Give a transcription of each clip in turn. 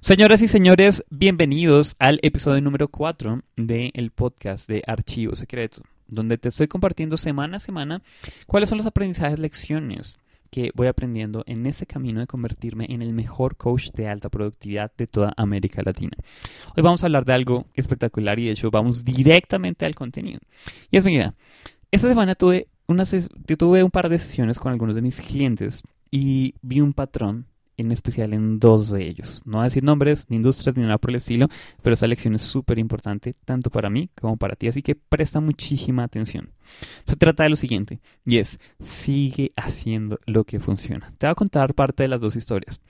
Señoras y señores, bienvenidos al episodio número 4 del podcast de Archivo Secreto, donde te estoy compartiendo semana a semana cuáles son los aprendizajes, lecciones que voy aprendiendo en ese camino de convertirme en el mejor coach de alta productividad de toda América Latina. Hoy vamos a hablar de algo espectacular y de hecho vamos directamente al contenido. Y es mira, esta semana tuve, una tuve un par de sesiones con algunos de mis clientes y vi un patrón en especial en dos de ellos. No voy a decir nombres, ni industrias, ni nada por el estilo, pero esa lección es súper importante tanto para mí como para ti, así que presta muchísima atención. Se trata de lo siguiente, y es, sigue haciendo lo que funciona. Te voy a contar parte de las dos historias.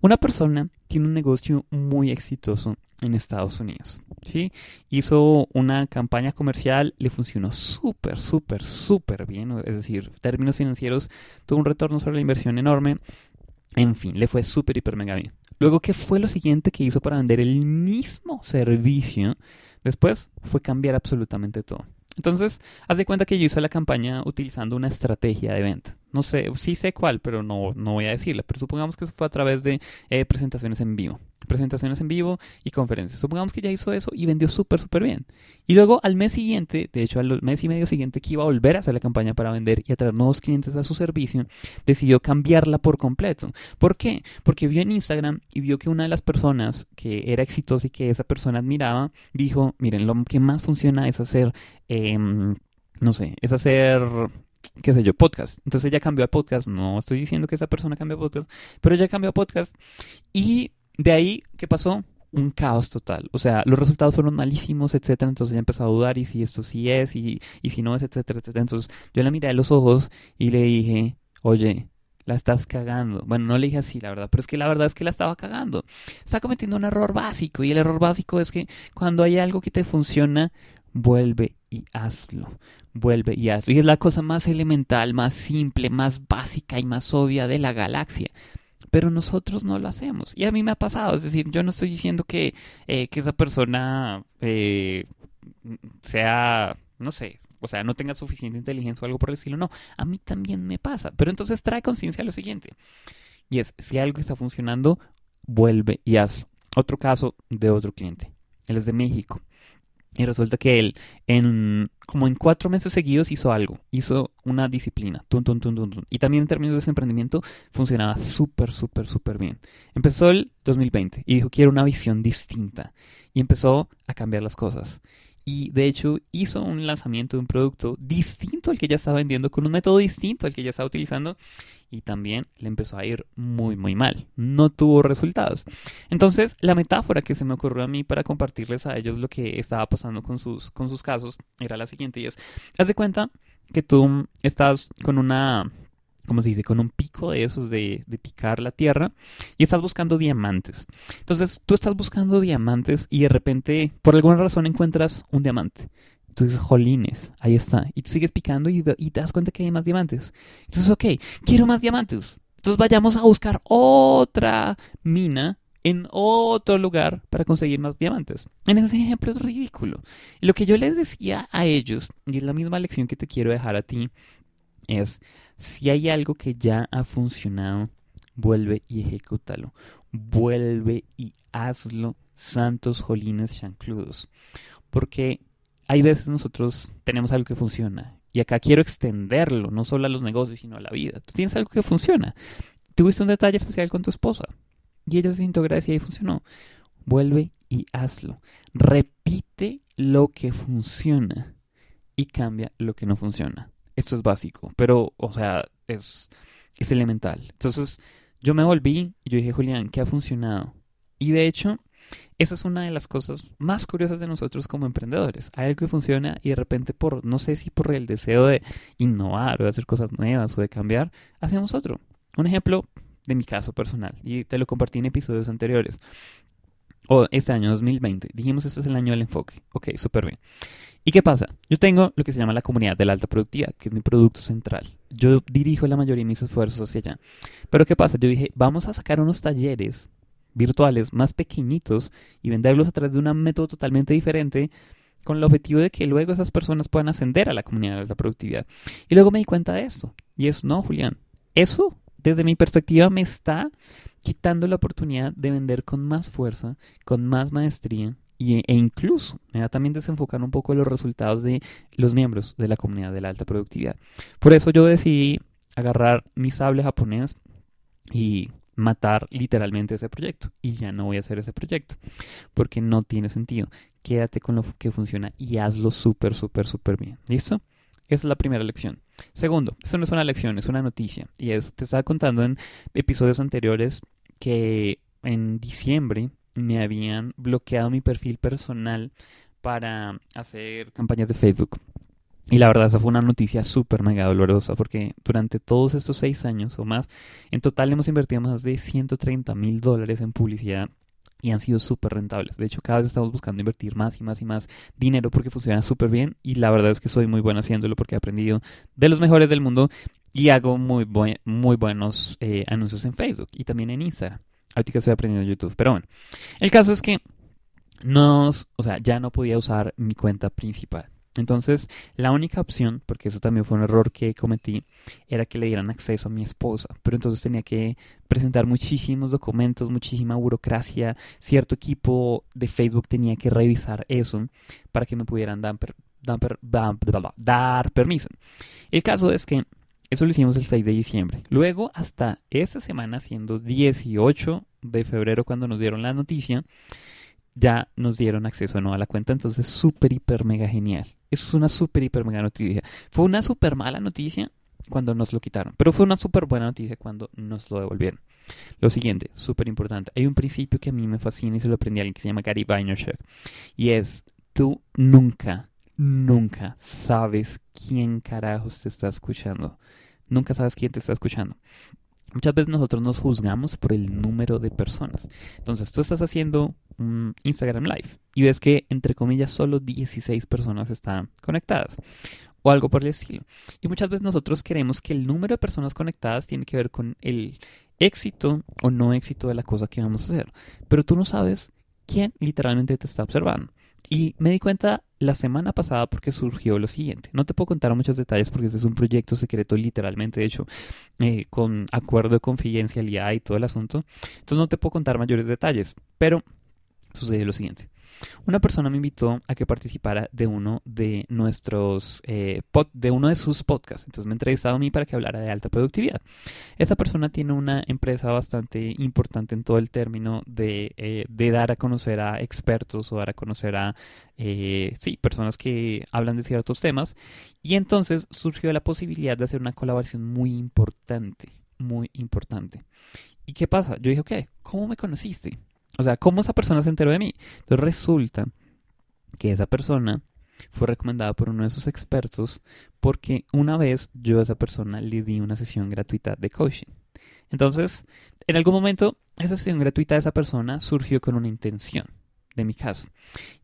Una persona tiene un negocio muy exitoso en Estados Unidos. ¿sí? Hizo una campaña comercial, le funcionó súper, súper, súper bien. Es decir, términos financieros, tuvo un retorno sobre la inversión enorme. En fin, le fue súper, hiper, mega bien. Luego, ¿qué fue lo siguiente que hizo para vender el mismo servicio? Después fue cambiar absolutamente todo. Entonces, haz de cuenta que yo hice la campaña utilizando una estrategia de venta. No sé, sí sé cuál, pero no, no voy a decirla. Pero supongamos que eso fue a través de eh, presentaciones en vivo presentaciones en vivo y conferencias. Supongamos que ya hizo eso y vendió súper, súper bien. Y luego al mes siguiente, de hecho al mes y medio siguiente que iba a volver a hacer la campaña para vender y atraer nuevos clientes a su servicio, decidió cambiarla por completo. ¿Por qué? Porque vio en Instagram y vio que una de las personas que era exitosa y que esa persona admiraba, dijo, miren, lo que más funciona es hacer, em, no sé, es hacer qué sé yo, podcast. Entonces ella cambió a podcast. No estoy diciendo que esa persona cambió a podcast, pero ella cambió a podcast y de ahí, ¿qué pasó? Un caos total. O sea, los resultados fueron malísimos, etcétera. Entonces ya empezó a dudar y si esto sí es y, y si no es, etcétera, etcétera. Entonces yo la miré a los ojos y le dije, oye, la estás cagando. Bueno, no le dije así, la verdad, pero es que la verdad es que la estaba cagando. Está cometiendo un error básico y el error básico es que cuando hay algo que te funciona, vuelve y hazlo. Vuelve y hazlo. Y es la cosa más elemental, más simple, más básica y más obvia de la galaxia pero nosotros no lo hacemos. Y a mí me ha pasado, es decir, yo no estoy diciendo que, eh, que esa persona eh, sea, no sé, o sea, no tenga suficiente inteligencia o algo por el estilo, no, a mí también me pasa, pero entonces trae conciencia lo siguiente, y es, si algo está funcionando, vuelve y hazlo. Otro caso de otro cliente, él es de México. Y resulta que él, en, como en cuatro meses seguidos, hizo algo. Hizo una disciplina. y también en términos de ese emprendimiento, funcionaba súper, súper, súper bien. Empezó el 2020 y dijo, quiero una visión distinta. Y empezó a cambiar las cosas y de hecho hizo un lanzamiento de un producto distinto al que ya estaba vendiendo, con un método distinto al que ya estaba utilizando y también le empezó a ir muy muy mal, no tuvo resultados. Entonces la metáfora que se me ocurrió a mí para compartirles a ellos lo que estaba pasando con sus, con sus casos era la siguiente y es, haz de cuenta que tú estás con una como se dice, con un pico de esos de, picar la tierra y estás buscando diamantes. Entonces tú estás buscando diamantes y de repente por alguna razón encuentras un diamante. Entonces, jolines, ahí está. Y tú sigues picando y, y te das cuenta que hay más diamantes. Entonces, ok, quiero más diamantes. Entonces vayamos a buscar otra mina en otro lugar para conseguir más diamantes. En ese ejemplo es ridículo. Y lo que yo les decía a ellos, y es la misma lección que te quiero dejar a ti, es si hay algo que ya ha funcionado, vuelve y ejecútalo. Vuelve y hazlo, santos jolines chancludos. Porque hay veces nosotros tenemos algo que funciona. Y acá quiero extenderlo, no solo a los negocios, sino a la vida. Tú tienes algo que funciona. Tuviste un detalle especial con tu esposa. Y ella se sintió agradecida y funcionó. Vuelve y hazlo. Repite lo que funciona y cambia lo que no funciona esto es básico, pero, o sea, es, es elemental. Entonces, yo me volví y yo dije, Julián, ¿qué ha funcionado? Y de hecho, esa es una de las cosas más curiosas de nosotros como emprendedores. Hay algo que funciona y de repente por, no sé si por el deseo de innovar o de hacer cosas nuevas o de cambiar, hacemos otro. Un ejemplo de mi caso personal y te lo compartí en episodios anteriores. O este año 2020. Dijimos, este es el año del enfoque. Ok, súper bien. ¿Y qué pasa? Yo tengo lo que se llama la comunidad de la alta productividad, que es mi producto central. Yo dirijo la mayoría de mis esfuerzos hacia allá. Pero ¿qué pasa? Yo dije, vamos a sacar unos talleres virtuales más pequeñitos y venderlos a través de un método totalmente diferente con el objetivo de que luego esas personas puedan ascender a la comunidad de alta productividad. Y luego me di cuenta de esto. Y es, no, Julián, eso desde mi perspectiva me está quitando la oportunidad de vender con más fuerza, con más maestría y, e incluso me va también desenfocar un poco los resultados de los miembros de la comunidad de la alta productividad. Por eso yo decidí agarrar mi sable japonés y matar literalmente ese proyecto. Y ya no voy a hacer ese proyecto porque no tiene sentido. Quédate con lo que funciona y hazlo súper, súper, súper bien. ¿Listo? Esa es la primera lección. Segundo, esto no es una lección, es una noticia. Y es, te estaba contando en episodios anteriores que en diciembre me habían bloqueado mi perfil personal para hacer campañas de Facebook. Y la verdad, esa fue una noticia súper mega dolorosa porque durante todos estos seis años o más, en total hemos invertido más de 130 mil dólares en publicidad y han sido súper rentables. De hecho, cada vez estamos buscando invertir más y más y más dinero porque funciona súper bien y la verdad es que soy muy bueno haciéndolo porque he aprendido de los mejores del mundo y hago muy, muy buenos eh, anuncios en Facebook y también en Instagram. Ahorita estoy aprendiendo en YouTube. Pero bueno, el caso es que nos, o sea, ya no podía usar mi cuenta principal. Entonces, la única opción, porque eso también fue un error que cometí, era que le dieran acceso a mi esposa. Pero entonces tenía que presentar muchísimos documentos, muchísima burocracia. Cierto equipo de Facebook tenía que revisar eso para que me pudieran dar, dar permiso. El caso es que eso lo hicimos el 6 de diciembre. Luego, hasta esa semana, siendo 18 de febrero cuando nos dieron la noticia, ya nos dieron acceso ¿no? a la cuenta. Entonces, súper, hiper, mega genial. Eso es una súper, hiper, mega noticia. Fue una súper mala noticia cuando nos lo quitaron, pero fue una súper buena noticia cuando nos lo devolvieron. Lo siguiente, súper importante. Hay un principio que a mí me fascina y se lo aprendí a alguien que se llama Gary Vaynerchuk. Y es, tú nunca, nunca sabes quién carajos te está escuchando. Nunca sabes quién te está escuchando. Muchas veces nosotros nos juzgamos por el número de personas. Entonces tú estás haciendo un Instagram Live y ves que, entre comillas, solo 16 personas están conectadas o algo por el estilo. Y muchas veces nosotros queremos que el número de personas conectadas tiene que ver con el éxito o no éxito de la cosa que vamos a hacer. Pero tú no sabes quién literalmente te está observando. Y me di cuenta la semana pasada porque surgió lo siguiente. No te puedo contar muchos detalles porque este es un proyecto secreto literalmente, de hecho, eh, con acuerdo de confidencialidad y todo el asunto. Entonces no te puedo contar mayores detalles, pero sucedió lo siguiente. Una persona me invitó a que participara de uno de nuestros, eh, de uno de sus podcasts. Entonces me entrevistaba a mí para que hablara de alta productividad. Esa persona tiene una empresa bastante importante en todo el término de, eh, de dar a conocer a expertos o dar a conocer a, eh, sí, personas que hablan de ciertos temas. Y entonces surgió la posibilidad de hacer una colaboración muy importante, muy importante. ¿Y qué pasa? Yo dije, ok, ¿cómo me conociste? O sea, ¿cómo esa persona se enteró de mí? Entonces resulta que esa persona fue recomendada por uno de sus expertos porque una vez yo a esa persona le di una sesión gratuita de coaching. Entonces, en algún momento, esa sesión gratuita de esa persona surgió con una intención, de mi caso,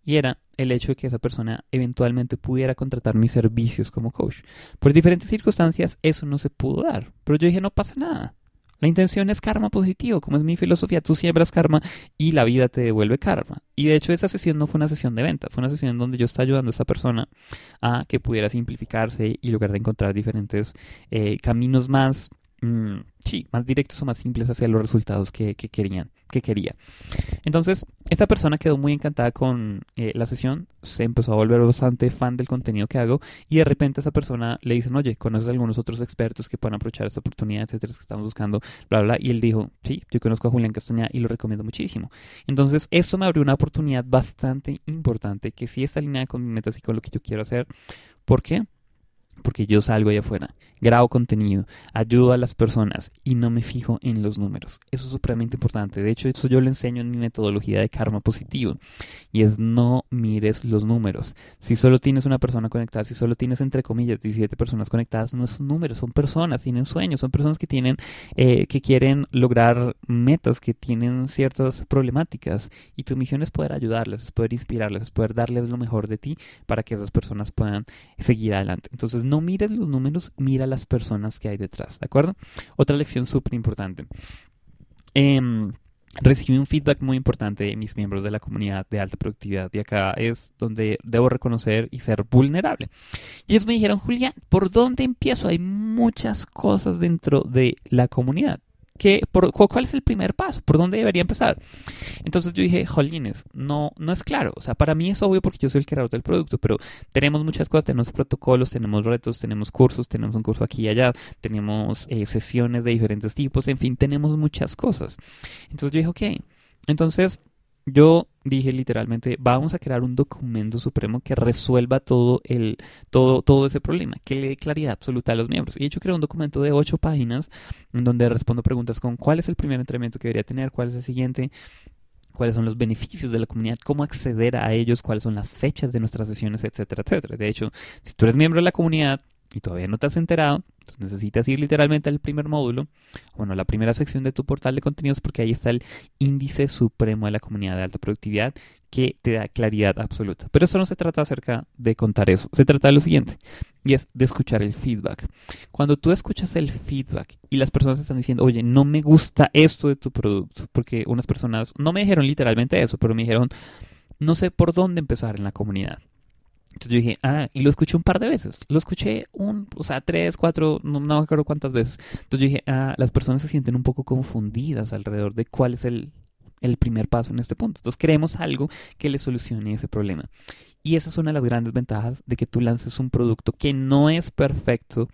y era el hecho de que esa persona eventualmente pudiera contratar mis servicios como coach. Por diferentes circunstancias, eso no se pudo dar, pero yo dije, no pasa nada. La intención es karma positivo, como es mi filosofía. Tú siembras karma y la vida te devuelve karma. Y de hecho esa sesión no fue una sesión de venta, fue una sesión donde yo estaba ayudando a esta persona a que pudiera simplificarse y lograr encontrar diferentes eh, caminos más, mm, sí, más directos o más simples hacia los resultados que querían que quería. Entonces, esta persona quedó muy encantada con eh, la sesión, se empezó a volver bastante fan del contenido que hago y de repente esa persona le dicen, oye, ¿conoces a algunos otros expertos que puedan aprovechar esta oportunidad, etcétera, que estamos buscando, bla, bla, Y él dijo, sí, yo conozco a Julián Castaña y lo recomiendo muchísimo. Entonces, esto me abrió una oportunidad bastante importante que sí está alineada con mis metas y con lo que yo quiero hacer. ¿Por qué? Porque yo salgo allá afuera, grabo contenido, ayudo a las personas y no me fijo en los números. Eso es supremamente importante. De hecho, eso yo lo enseño en mi metodología de karma positivo y es no mires los números. Si solo tienes una persona conectada, si solo tienes entre comillas 17 personas conectadas, no es un número, son personas, tienen sueños, son personas que tienen, eh, que quieren lograr metas, que tienen ciertas problemáticas y tu misión es poder ayudarles, es poder inspirarles, es poder darles lo mejor de ti para que esas personas puedan seguir adelante. Entonces, no mires los números, mira las personas que hay detrás, ¿de acuerdo? Otra lección súper importante. Em, recibí un feedback muy importante de mis miembros de la comunidad de alta productividad y acá es donde debo reconocer y ser vulnerable. Y ellos me dijeron, Julián, ¿por dónde empiezo? Hay muchas cosas dentro de la comunidad. ¿Cuál es el primer paso? ¿Por dónde debería empezar? Entonces yo dije, jolines, no, no es claro. O sea, para mí es obvio porque yo soy el creador del producto, pero tenemos muchas cosas, tenemos protocolos, tenemos retos, tenemos cursos, tenemos un curso aquí y allá, tenemos eh, sesiones de diferentes tipos, en fin, tenemos muchas cosas. Entonces yo dije, ok, entonces yo dije literalmente, vamos a crear un documento supremo que resuelva todo el todo todo ese problema, que le dé claridad absoluta a los miembros. Y de hecho creo un documento de ocho páginas en donde respondo preguntas con cuál es el primer entrenamiento que debería tener, cuál es el siguiente, cuáles son los beneficios de la comunidad, cómo acceder a ellos, cuáles son las fechas de nuestras sesiones, etcétera, etcétera. De hecho, si tú eres miembro de la comunidad, y todavía no te has enterado, necesitas ir literalmente al primer módulo, bueno, la primera sección de tu portal de contenidos, porque ahí está el índice supremo de la comunidad de alta productividad que te da claridad absoluta. Pero eso no se trata acerca de contar eso, se trata de lo siguiente, y es de escuchar el feedback. Cuando tú escuchas el feedback y las personas están diciendo, oye, no me gusta esto de tu producto, porque unas personas no me dijeron literalmente eso, pero me dijeron, no sé por dónde empezar en la comunidad. Entonces yo dije, ah, y lo escuché un par de veces. Lo escuché un, o sea, tres, cuatro, no, me acuerdo cuántas veces. Entonces yo dije, ah, las personas se sienten un poco confundidas alrededor de cuál es el, el primer paso en este punto. Entonces queremos algo que le solucione ese problema. Y esa es una de las grandes ventajas de que tú lances un producto que no es perfecto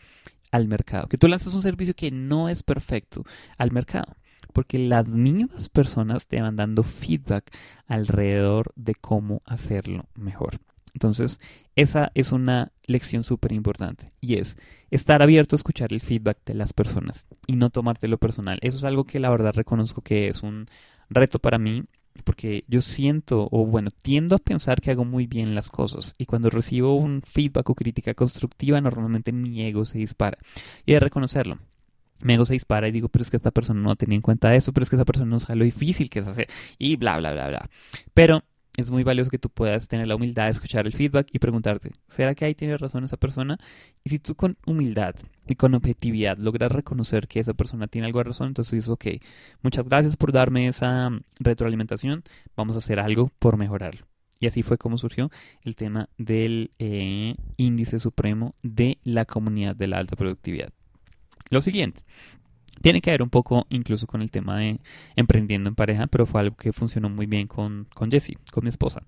al mercado. Que tú lances un servicio que no es perfecto al mercado. Porque las mismas personas te van dando feedback alrededor de cómo hacerlo mejor. Entonces, esa es una lección súper importante y es estar abierto a escuchar el feedback de las personas y no tomártelo personal. Eso es algo que la verdad reconozco que es un reto para mí porque yo siento o bueno, tiendo a pensar que hago muy bien las cosas y cuando recibo un feedback o crítica constructiva normalmente mi ego se dispara y de reconocerlo. Mi ego se dispara y digo, pero es que esta persona no tenía en cuenta eso, pero es que esa persona no sabe lo difícil que es hacer y bla, bla, bla, bla. Pero es muy valioso que tú puedas tener la humildad de escuchar el feedback y preguntarte, ¿será que ahí tiene razón esa persona? Y si tú con humildad y con objetividad logras reconocer que esa persona tiene algo de razón, entonces dices, ok, muchas gracias por darme esa retroalimentación, vamos a hacer algo por mejorarlo. Y así fue como surgió el tema del eh, índice supremo de la comunidad de la alta productividad. Lo siguiente, tiene que ver un poco incluso con el tema de emprendiendo en pareja, pero fue algo que funcionó muy bien con, con Jessie, con mi esposa.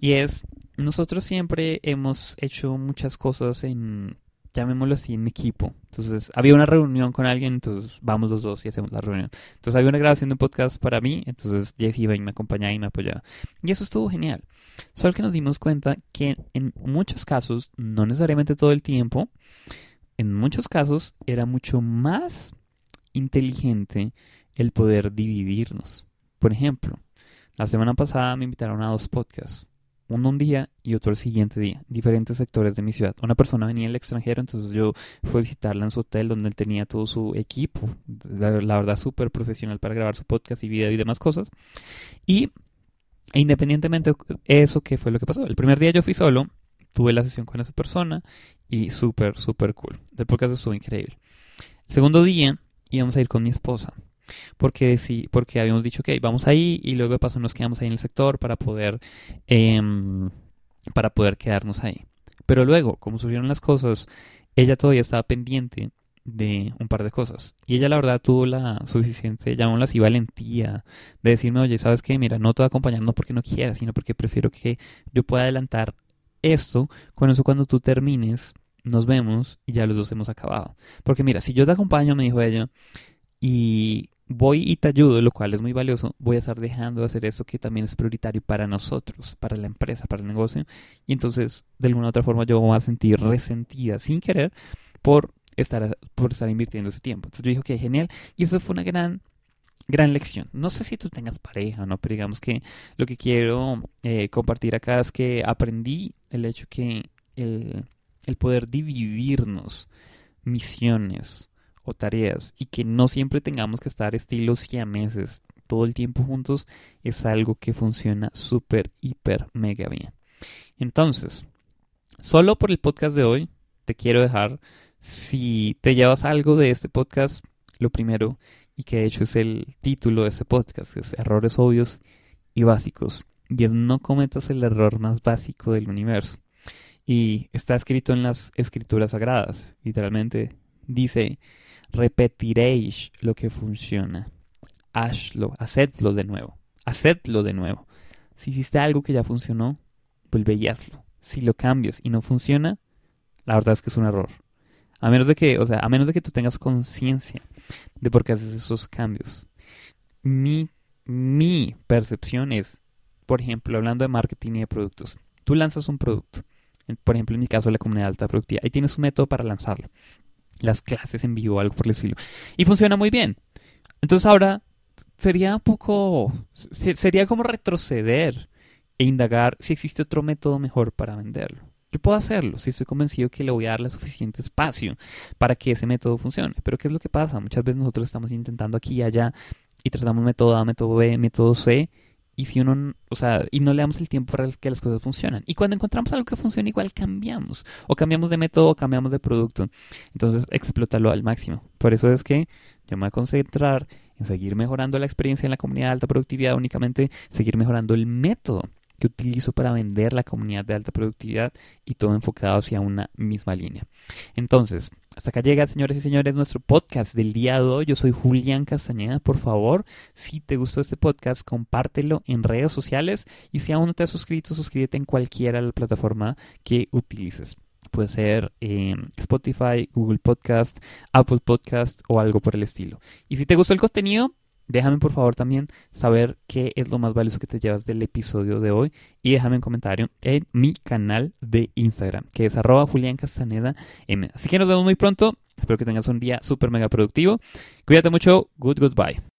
Y es, nosotros siempre hemos hecho muchas cosas en, llamémoslo así, en equipo. Entonces, había una reunión con alguien, entonces vamos los dos y hacemos la reunión. Entonces, había una grabación de un podcast para mí, entonces Jessie iba y me acompañaba y me apoyaba. Y eso estuvo genial. Solo que nos dimos cuenta que en muchos casos, no necesariamente todo el tiempo, en muchos casos era mucho más inteligente el poder dividirnos. Por ejemplo, la semana pasada me invitaron a dos podcasts, uno un día y otro el siguiente día, diferentes sectores de mi ciudad. Una persona venía del extranjero, entonces yo fui a visitarla en su hotel donde él tenía todo su equipo, la, verdad súper profesional para grabar su podcast y video y demás cosas. Y e independientemente de eso, ¿qué fue lo que pasó? El primer día yo fui solo, tuve la sesión con esa persona y súper, súper cool. El podcast estuvo increíble. El segundo día íbamos a ir con mi esposa. Porque, sí, porque habíamos dicho que vamos ahí y luego de paso nos quedamos ahí en el sector para poder, em, para poder quedarnos ahí. Pero luego, como surgieron las cosas, ella todavía estaba pendiente de un par de cosas. Y ella la verdad tuvo la suficiente, llamémosla así, valentía de decirme, oye, ¿sabes qué? Mira, no te voy a acompañar no porque no quieras, sino porque prefiero que yo pueda adelantar esto. Con eso cuando tú termines, nos vemos y ya los dos hemos acabado. Porque mira, si yo te acompaño, me dijo ella, y voy y te ayudo, lo cual es muy valioso, voy a estar dejando de hacer eso que también es prioritario para nosotros, para la empresa, para el negocio. Y entonces, de alguna otra forma, yo voy a sentir resentida sin querer por estar, por estar invirtiendo ese tiempo. Entonces yo dije, que genial. Y eso fue una gran gran lección. No sé si tú tengas pareja o no, pero digamos que lo que quiero eh, compartir acá es que aprendí el hecho que el, el poder dividirnos misiones o tareas y que no siempre tengamos que estar estilos y a meses todo el tiempo juntos es algo que funciona súper, hiper, mega bien. Entonces, solo por el podcast de hoy, te quiero dejar, si te llevas algo de este podcast, lo primero, y que de hecho es el título de este podcast, que es Errores obvios y básicos. Y es no cometas el error más básico del universo. Y está escrito en las escrituras sagradas. Literalmente dice, repetiréis lo que funciona. Hazlo, hacedlo de nuevo. Hacedlo de nuevo. Si hiciste algo que ya funcionó, vuelve y hazlo. Si lo cambias y no funciona, la verdad es que es un error. A menos de que, o sea, a menos de que tú tengas conciencia de por qué haces esos cambios. Mi, mi percepción es, por ejemplo, hablando de marketing y de productos. Tú lanzas un producto. Por ejemplo, en mi caso, la comunidad alta productiva. Ahí tienes un método para lanzarlo. Las clases en vivo, algo por el estilo. Y funciona muy bien. Entonces ahora sería un poco, sería como retroceder e indagar si existe otro método mejor para venderlo. Yo puedo hacerlo si estoy convencido que le voy a darle suficiente espacio para que ese método funcione. Pero ¿qué es lo que pasa? Muchas veces nosotros estamos intentando aquí y allá y tratamos método A, método B, método C y si uno, o sea, y no le damos el tiempo para que las cosas funcionen. Y cuando encontramos algo que funciona igual cambiamos, o cambiamos de método o cambiamos de producto. Entonces, explótalo al máximo. Por eso es que yo me voy a concentrar en seguir mejorando la experiencia en la comunidad de alta productividad, únicamente seguir mejorando el método que utilizo para vender la comunidad de alta productividad y todo enfocado hacia una misma línea. Entonces, hasta acá llega, señores y señores, nuestro podcast del día de hoy. Yo soy Julián Castañeda. Por favor, si te gustó este podcast, compártelo en redes sociales y si aún no te has suscrito, suscríbete en cualquiera de la plataforma que utilices. Puede ser Spotify, Google Podcast, Apple Podcast o algo por el estilo. Y si te gustó el contenido, Déjame por favor también saber qué es lo más valioso que te llevas del episodio de hoy y déjame un comentario en mi canal de Instagram, que es arroba Julián Castaneda M. Así que nos vemos muy pronto. Espero que tengas un día súper mega productivo. Cuídate mucho. Good, goodbye.